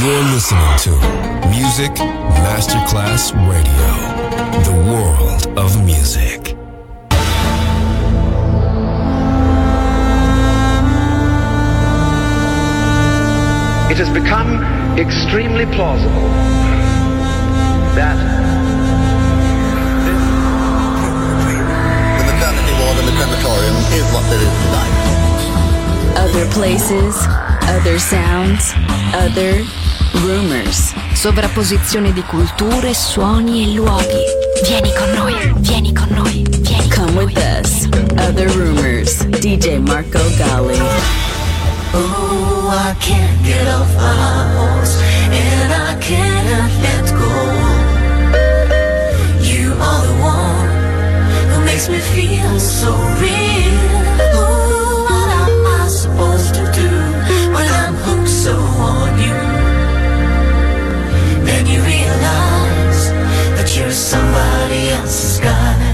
You're listening to Music Masterclass Radio, the world of music. It has become extremely plausible that the maternity ward the is what there is tonight. Other places, other sounds, other Rumors, sovrapposizione di culture, suoni e luoghi. Vieni con noi, vieni con noi, vieni Come con with us, Other Rumors, DJ Marco Gali. Oh, I can't get off my horse and I can't let go. You are the one who makes me feel so real. somebody else's god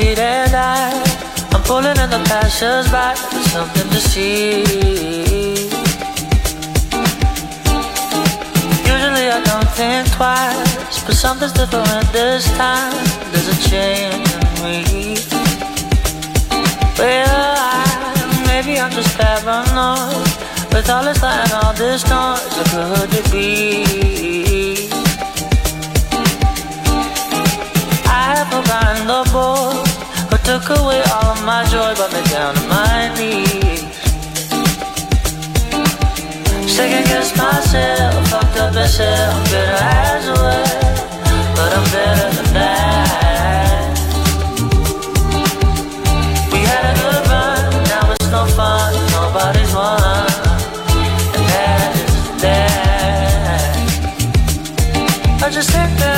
Street and I I'm pulling in the passers-by There's something to see. Usually I don't think twice But something's different this time. There's a change in me. Well, I, maybe I'm just paranoid. With all this light and all this noise Or could be I have the boy who took away all of my joy, brought me down to my knees. Second guess myself, fucked up myself, I'm bitter as well, but I'm better than that. We had a good run, now it's no fun, nobody's won, and. I just think that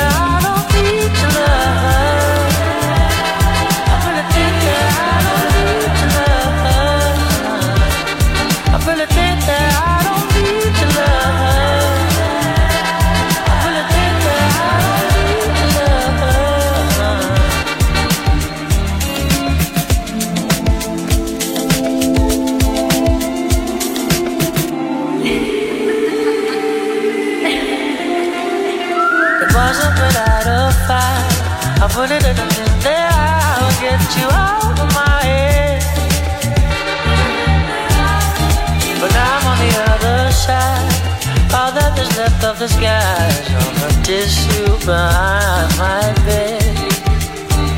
the skies on the tissue behind my bed.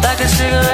Like a cigarette.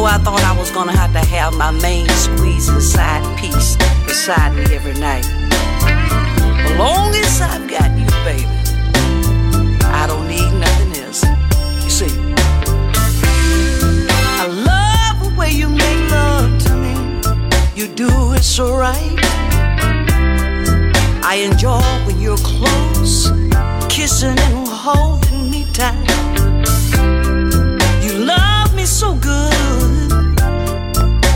Know, I thought I was gonna have to have my main squeezing side piece beside me every night. As long as I've got you, baby, I don't need nothing else. You see, I love the way you make love to me. You do it so right. I enjoy when you're close, kissing and holding me tight. Me so good,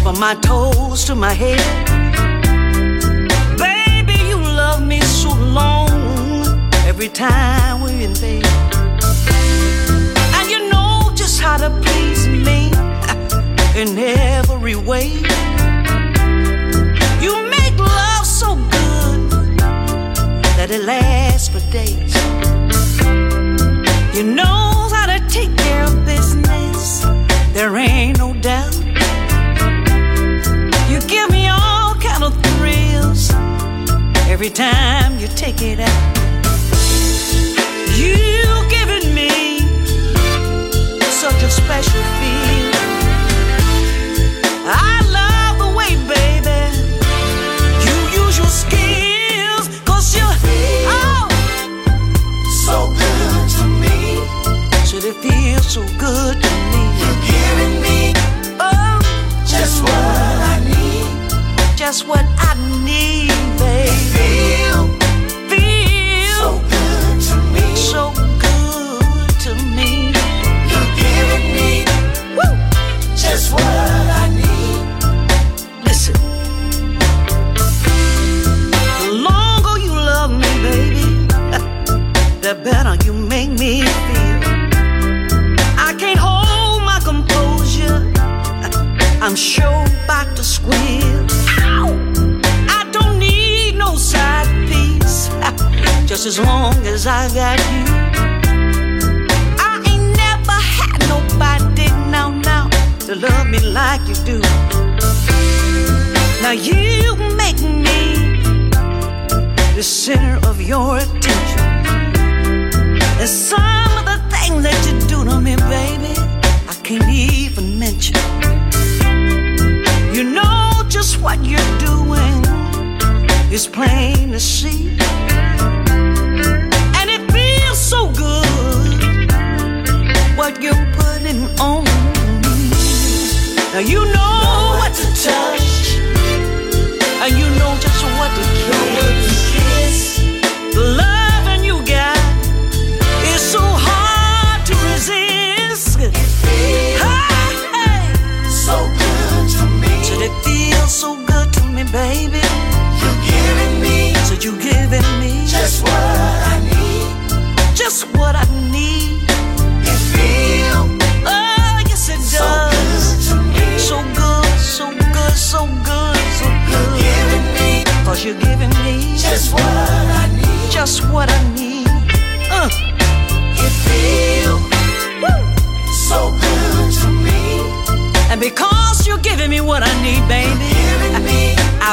from my toes to my head. Baby, you love me so long, every time we're in bed. And you know just how to please me in every way. You make love so good that it lasts for days. You know how to take care of business, there ain't no doubt. You give me all kind of thrills every time you take it out. You giving me such a special feel. I love the way, baby, you use your skills, cause you're oh, so good to me. Should it feel so good just what I need, baby.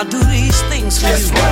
I'll do these things for you.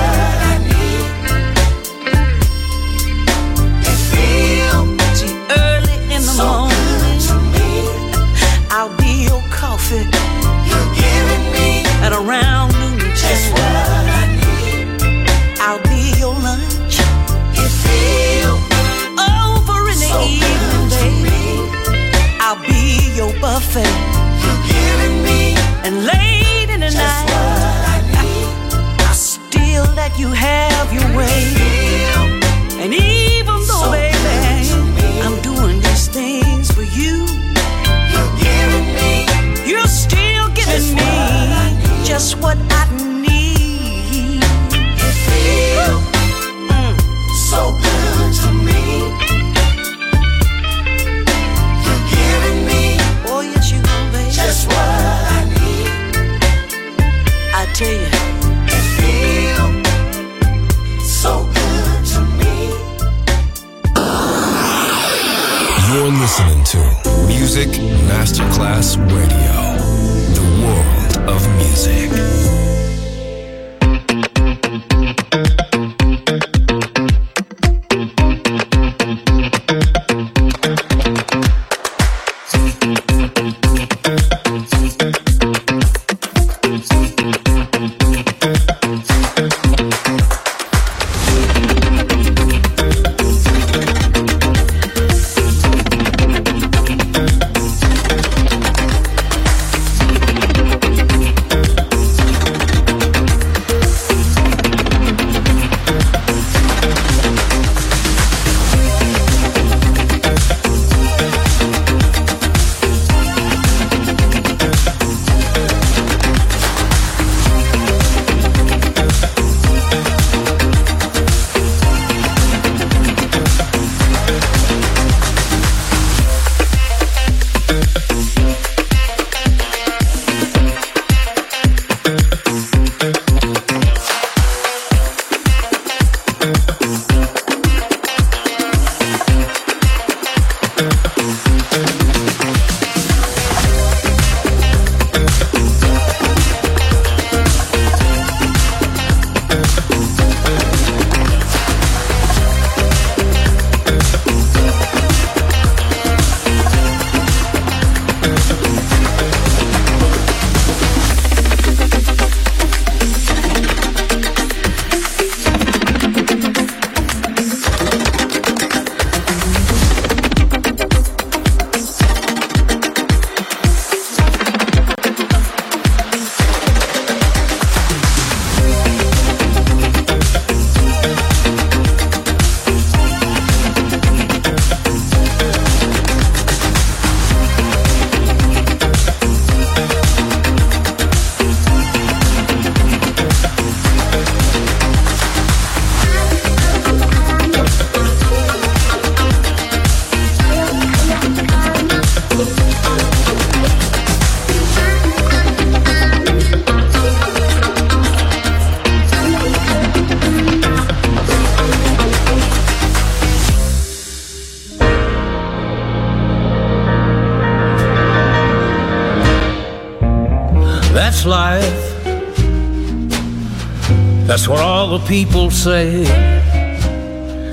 The people say.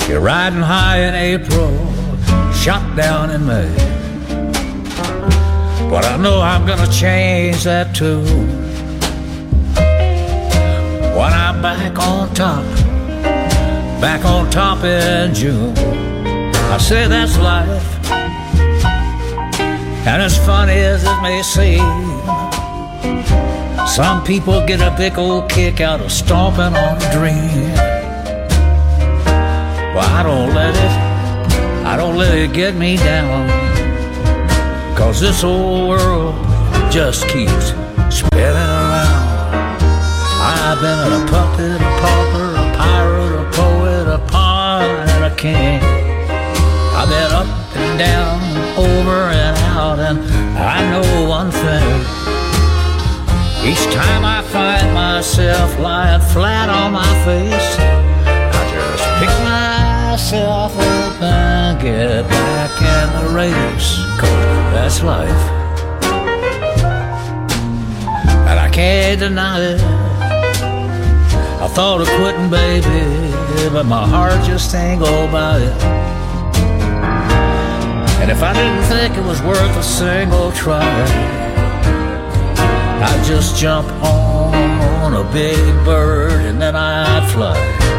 You're riding high in April, shot down in May. But I know I'm gonna change that too. When I'm back on top, back on top in June. I say that's life. And as funny as it may seem, some people get a big old kick out of stomping on a dream. Well, I don't let it, I don't let it get me down. Cause this old world just keeps spinning around. I've been a puppet, a pauper, a pirate, a poet, a pawn, and a king. I've been up and down, over and out, and I know one thing. Each time I find myself lying flat on my face, I just pick myself up and get back in the race. Cause that's life. And I can't deny it. I thought of quitting, baby, but my heart just ain't go by it. And if I didn't think it was worth a single try, I'd just jump on a big bird and then I'd fly.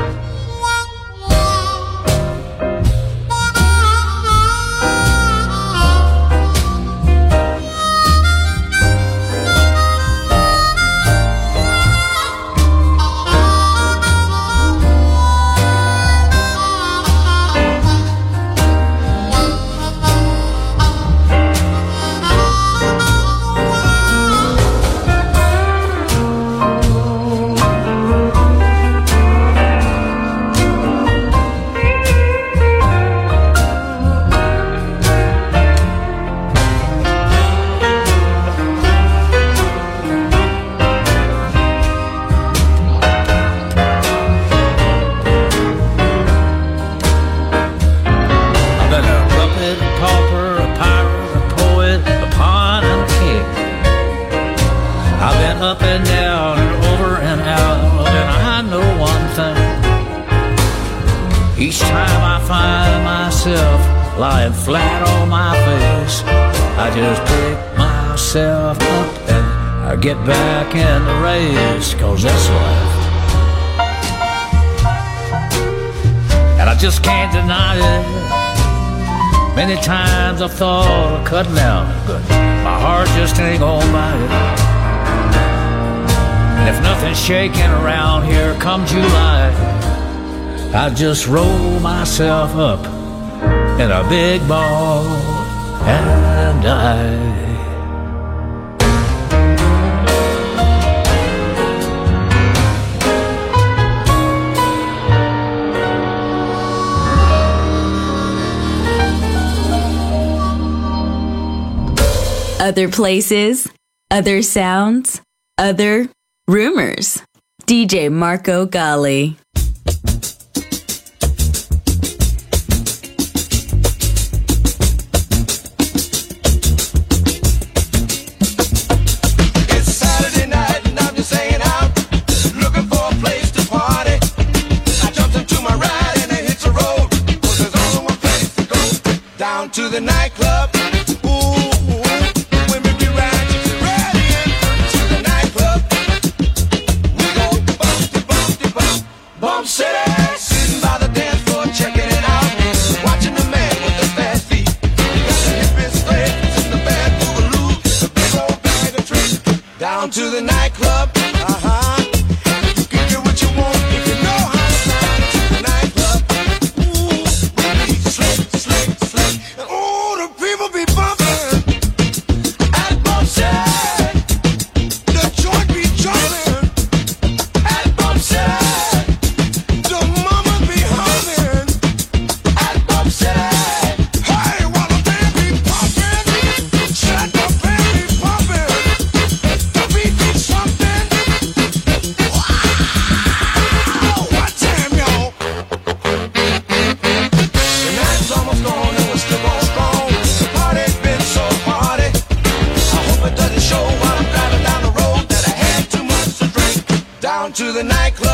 I just roll myself up in a big ball and die. Other places, other sounds, other rumors. DJ Marco Gally. To the nightclub. To the nightclub.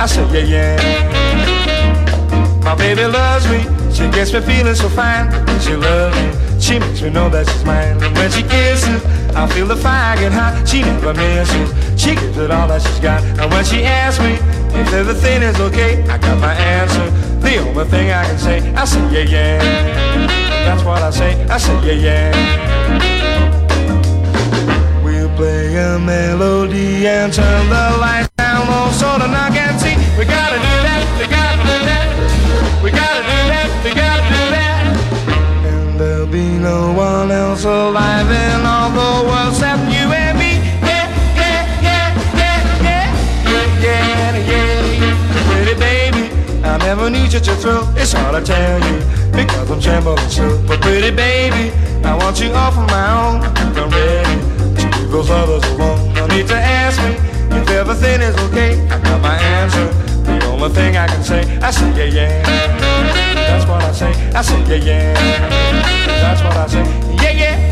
I say. Yeah yeah. My baby loves me, she gets me feeling so fine. She loves me, she makes me know that she's mine. And when she kisses, I feel the fire get hot. She never misses, she gives it all that she's got. And when she asks me if everything is okay, I got my answer. The only thing I can say, I say yeah yeah. That's what I say, I say yeah yeah. We'll play a melody and turn the lights down low so the knock see. We gotta do that, we gotta do that. We gotta do that, we gotta do that. And there'll be no one else alive in all the world except you and me. Yeah, yeah, yeah, yeah, yeah, yeah, yeah. Pretty baby, I never knew such a thrill. It's hard to tell you because I'm trembling still. But pretty baby, I want you all for my own. I'm ready to leave those others alone. No need to ask me everything is okay. I got my answer. The only thing I can say, I say yeah yeah. That's what I say. I say yeah yeah. That's what I say. Yeah yeah.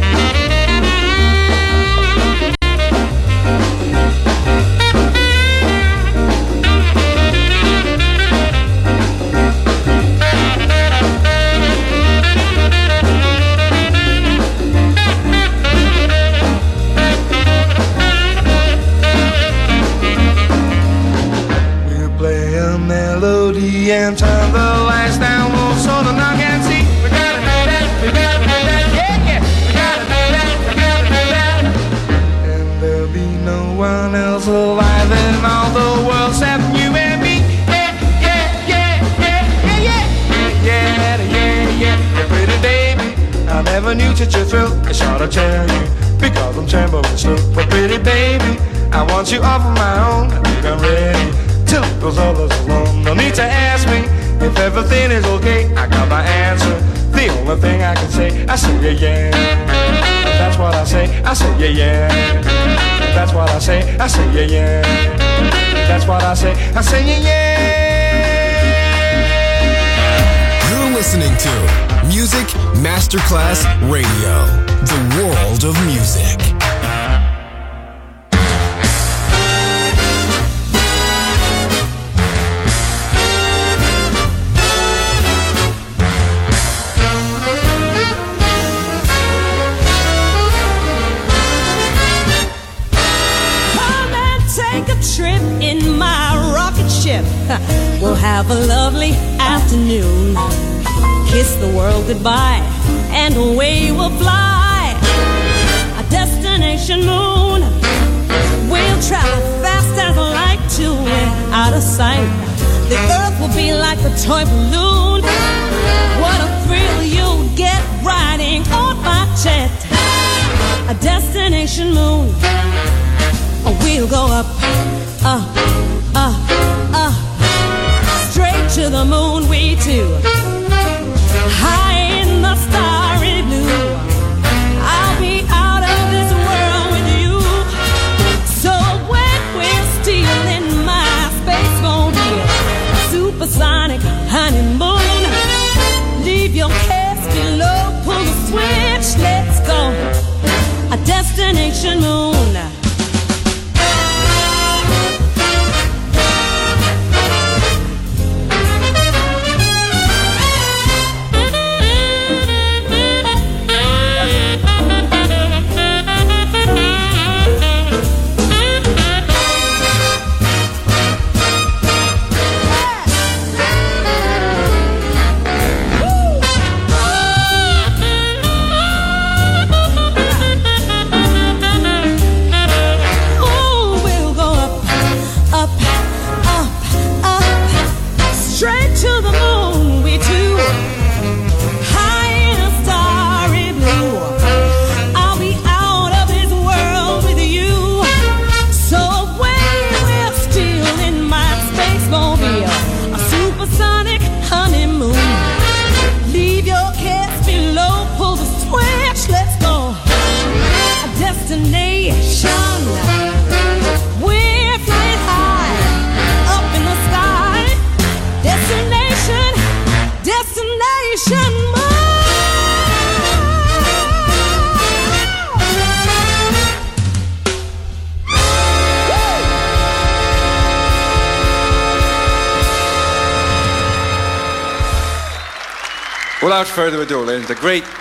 Melody turn the lights down low so the knock can see. We gotta do that, we gotta do that, yeah, yeah. We gotta do that, we gotta do that. And there'll be no one else alive in all the world except you and me. Yeah, yeah, yeah, yeah, yeah, yeah. Yeah, yeah, yeah, yeah. Pretty baby, I never knew such a thrill. It's hard to you because I'm trembling still. But pretty baby, I want you all for my own. I think I'm ready leave those others alone. No need to ask me if everything is okay. I got my answer. The only thing I can say, I say yeah yeah. That's what I say. I say yeah yeah. That's what I say. I say yeah yeah. That's what I say. I say yeah yeah. You're listening to Music Masterclass Radio, the world of music. We'll have a lovely afternoon. Kiss the world goodbye, and away we'll fly. A destination moon. We'll travel fast as light to and out of sight. The earth will be like a toy balloon. What a thrill you'll get riding on my jet. A destination moon. We'll go up, up, up, up, straight to the moon. We two,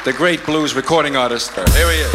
the great blues recording artist. Here he is.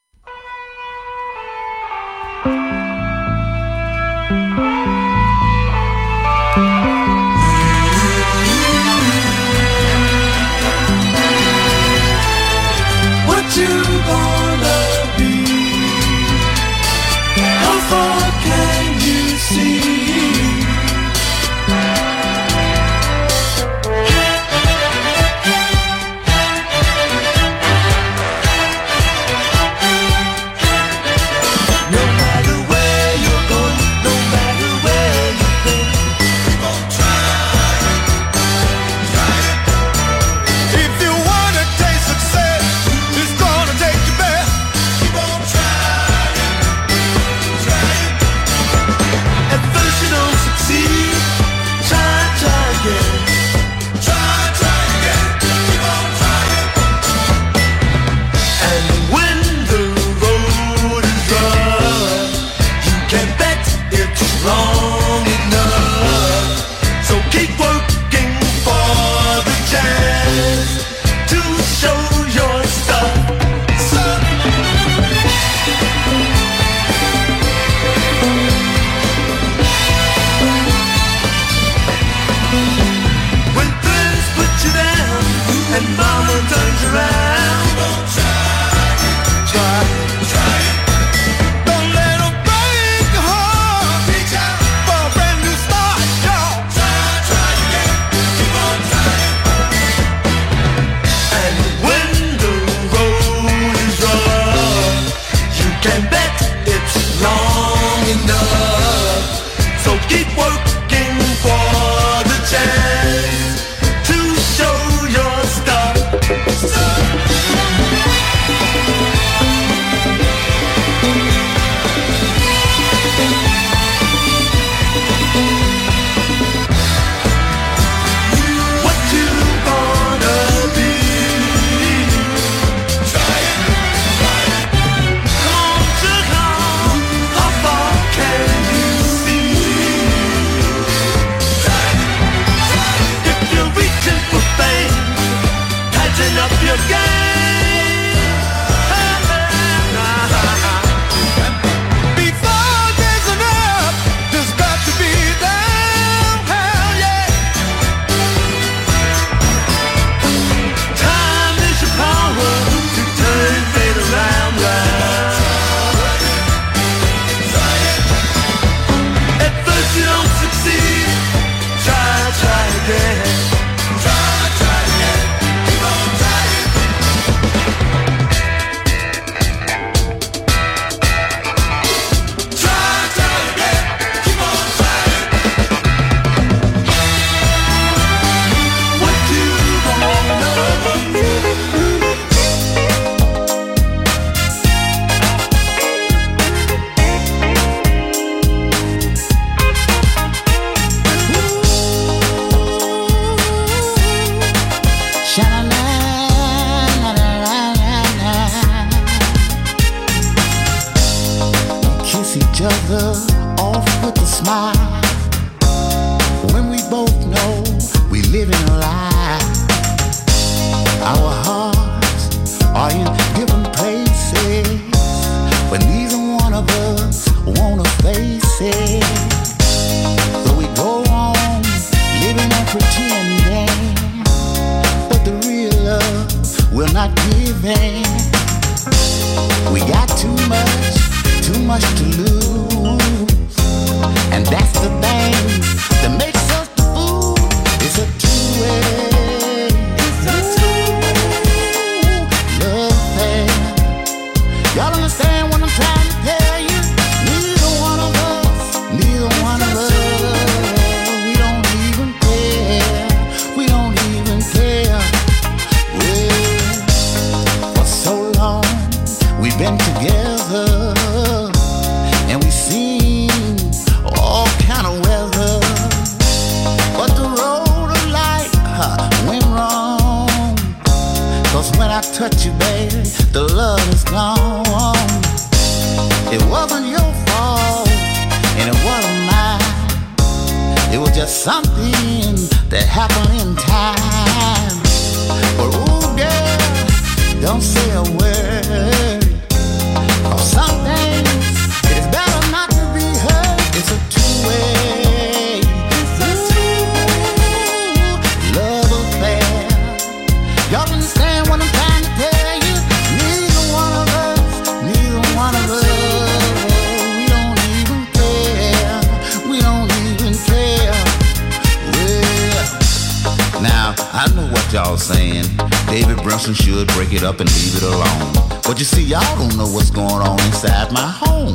pick it up and leave it alone. But you see, y'all don't know what's going on inside my home.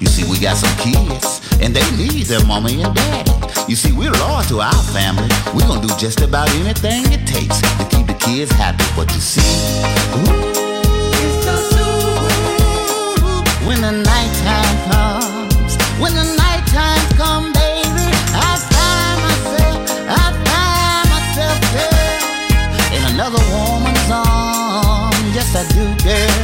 You see, we got some kids, and they need their mommy and daddy. You see, we're loyal to our family. We're gonna do just about anything it takes to keep the kids happy. But you see, ooh, when the nighttime comes, when the you, girl.